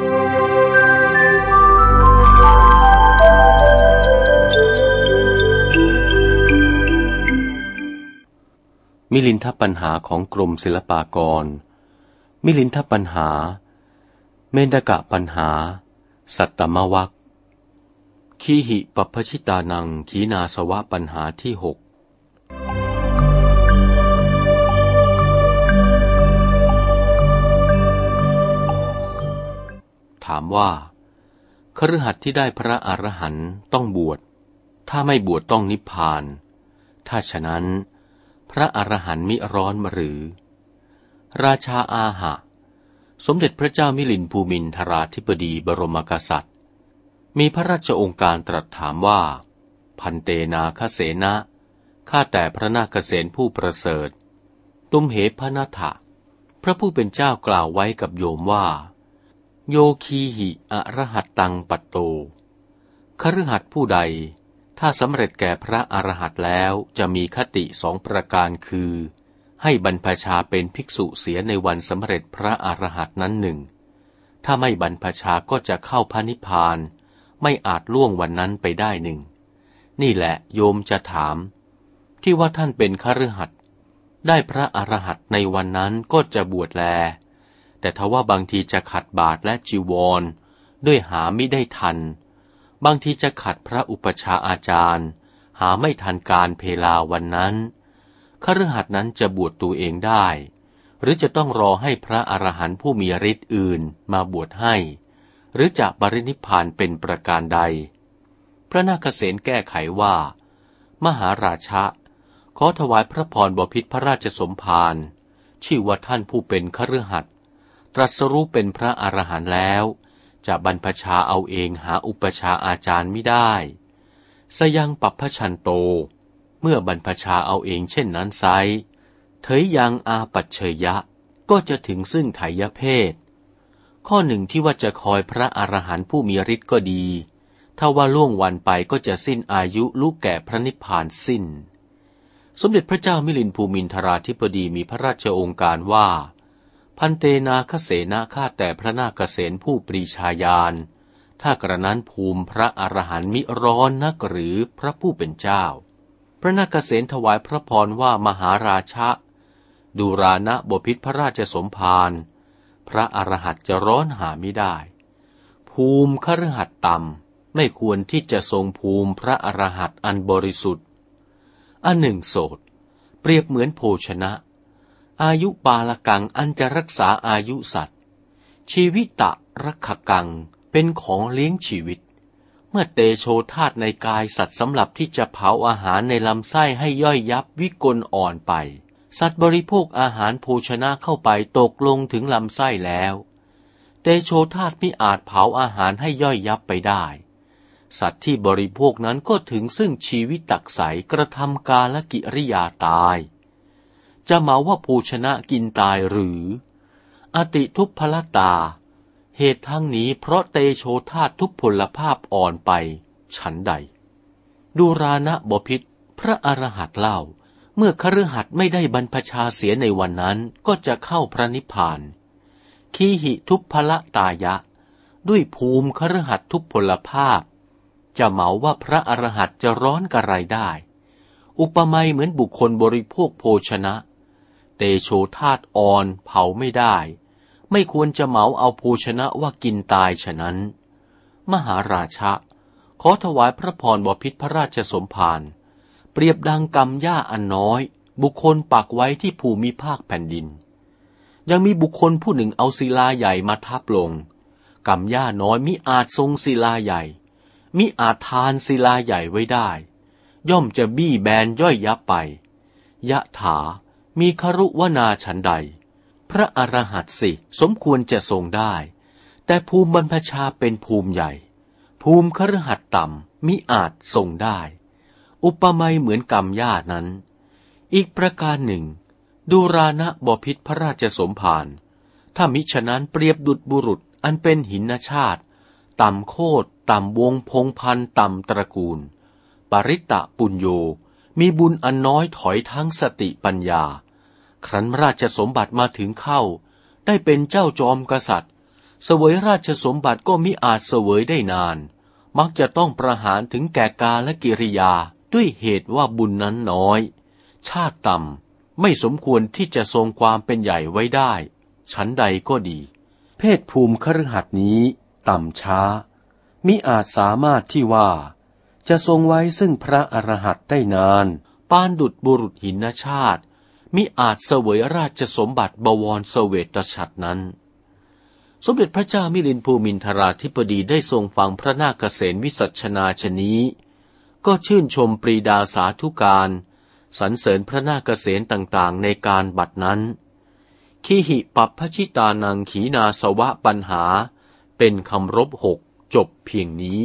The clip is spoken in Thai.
มิลินทปัญหาของกรมศิลปากร มิลินทปัญหา เมนกะปัญหา สัตตมวัคขีหิปปชิตานังขีนาสวะปัญหาที่หกามว่าคฤหัสถ์ที่ได้พระอรหันต์ต้องบวช ถ้าไม่บวชต้องนิพพาน ถ้าฉะนั้น พระอรหันต์มิร้อนหรือ ราชาอาหะ สมเด็จพระเจ้ามิลินภูมินทราธิบดีบรมกษัตริย์ มีพระราชองค์การตรัสถามว่า พันเตนาคเสนะข้าแต่พระนาคเษนผู้ประเสริฐ ตุมเหพนาถะพระผู้เป็นเจ้ากล่าวไว้กับโยมว่า โยคีหิอรหัตตังปัตโต คฤหัสผู้ใด ถ้าสำเร็จแก่พระอรหัตแล้วจะมีคติสองประการคือ ให้บรรพชาเป็นภิกษุเสียในวันสำเร็จพระอรหัตนั้นหนึ่ง ถ้าไม่บรรพชาก็จะเข้าพระนิพพาน ไม่อาจล่วงวันนั้นไปได้หนึ่ง นี่แหละโยมจะถาม ที่ว่าท่านเป็นคฤหัสได้พระอรหัตในวันนั้นก็จะบวชแล แต่ทว่าบางทีจะขัดบาทและจีวร ด้วยหาไม่ได้ทัน บางทีจะขัดพระอุปชาอาจารย์ หาไม่ทันการเพลาวันนั้นคฤหัสนั้นจะบวชตัวเองได้ หรือจะต้องรอให้พระอรหันต์ผู้มีฤทธิ์อื่นมาบวชให้ หรือจะบรินิพานเป็นประการใด พระนาคเษนแก้ไขว่า มหาราชะขอถวายพระพรบพิษพระราชสมภารชื่อว่าท่านผู้เป็นคฤหัสถ์ ตรัสรู้เป็นพระอรหันต์แล้ว จะบรรพชาเอาเองหาอุปชาอาจารย์ไม่ได้ สยังปัปพชันโต เมื่อบรรพชาเอาเองเช่นนั้นไซเถยยังอาปัจเฉยะก็จะถึงซึ่งไถยเพศ ข้อหนึ่งที่ว่าจะคอยพระอรหันต์ผู้มีฤทธิ์ก็ดี ถ้าว่าล่วงวันไปก็จะสิ้นอายุลูกแก่พระนิพพานสิ้น สมเด็จพระเจ้ามิลินภูมินทราธิปดีมีพระราชโองการว่า พันเตนาคเสนาข้าแต่พระนาคเษนผู้ปรีชาญาณ ถ้ากระนั้นภูมิพระอรหันต์มิร้อนนักหรือพระผู้เป็นเจ้า พระนาคเษนถวายพระพรว่ามหาราชะ ดูรานะบพิษพระราชสมภารพระอรหันต์จะร้อนหาไม่ได้ ภูมิคฤหัสต่ำไม่ควรที่จะทรงภูมิพระอรหันต์อันบริสุทธิ์อันหนึ่งโสดเปรียบเหมือนโภชนะ อายุปาลกังอันจะรักษาอายุสัตว์ ชีวิตะรักขกังเป็นของเลี้ยงชีวิต เมื่อเตโชธาตในกายสัตว์สำหรับที่จะเผาอาหารในลำไส้ให้ย่อยยับวิกลอ่อนไป สัตว์บริโภคอาหารโภชนะเข้าไปตกลงถึงลำไส้แล้ว เตโชธาตไม่อาจเผาอาหารให้ย่อยยับไปได้ สัตว์ที่บริโภคนั้นก็ถึงซึ่งชีวิตตักใสกระทำกาลกิริยาตาย จะเมาว่าภูชนะกินตายหรือ อติทุพพลตา เหตุทั้งนี้เพราะเตโชธาทุพพลภาพอ่อนไปฉันใด ดูรานะบพิษพระอรหัตเล่า เมื่อคฤหัสไม่ได้บรรพชาเสียในวันนั้นก็จะเข้าพระนิพพานขีหิทุพพละตายะ ด้วยภูมิคฤหัสทุพพลภาพ จะเหมาว่าพระอรหัตจะร้อนกระไรได้ อุปมาเหมือนบุคคลบริโภคโภชนะ เตโชธาตอ่อนเผาไม่ได้ ไม่ควรจะเหมาเอาภูชนะว่ากินตายฉะนั้น มหาราชะ ขอถวายพระพรบพิษพระราชสมภารเปรียบดังกรรมหญ้าอันน้อย บุคคลปักไว้ที่ภูมิภาคแผ่นดิน ยังมีบุคคลผู้หนึ่งเอาศิลาใหญ่มาทับลงกรรมหญ้าน้อยมิอาจทรงศิลาใหญ่ มิอาจทานศิลาใหญ่ไว้ได้ ย่อมจะบี้แบนย่อยยับไป ยะถา มีครุวนาฉันใด พระอรหัตสิสมควรจะทรงได้ แต่ภูมิบรรพชาเป็นภูมิใหญ่ ภูมิครหัสต่ำมิอาจทรงได้ อุปมาเหมือนกรรมญาตินั้น อีกประการหนึ่ง ดูรานะบพิษพระราชสมภารถ้ามิฉะนั้นเปรียบดุจบุรุษอันเป็นหินชาติ ต่ำโคตรต่ำวงพงพันต่ำตระกูล ปริตะปุญโย มีบุญอันน้อยถอยทั้งสติปัญญา ครั้นราชสมบัติมาถึงเข้า ได้เป็นเจ้าจอมกษัตริย์เสวยราชสมบัติก็มิอาจเสวยได้นาน มักจะต้องประหารถึงแก่กาและกิริยาด้วยเหตุว่าบุญนั้นน้อย ชาติต่ำไม่สมควรที่จะทรงความเป็นใหญ่ไว้ได้ ชั้นใดก็ดี เพศภูมิคฤหัสนี้ ต่ำช้ามิอาจสามารถที่ว่า จะทรงไว้ซึ่งพระอรหันต์ได้นาน ปานดุดบุรุษหินชาติ มิอาจเสวยราชสมบัติบวรเสวตฉัตรนั้น สมเด็จพระเจ้ามิลินภูมินทราธิปดีได้ทรงฟังพระนาคเษนวิสัชนาชนี้ ก็ชื่นชมปรีดาสาธุการสรรเสริญพระนาคเษนต่างๆ ในการบัดนั้นขีหิปัปพชิตานังขีนาสวะปัญหา เป็นคำรบหกจบเพียงนี้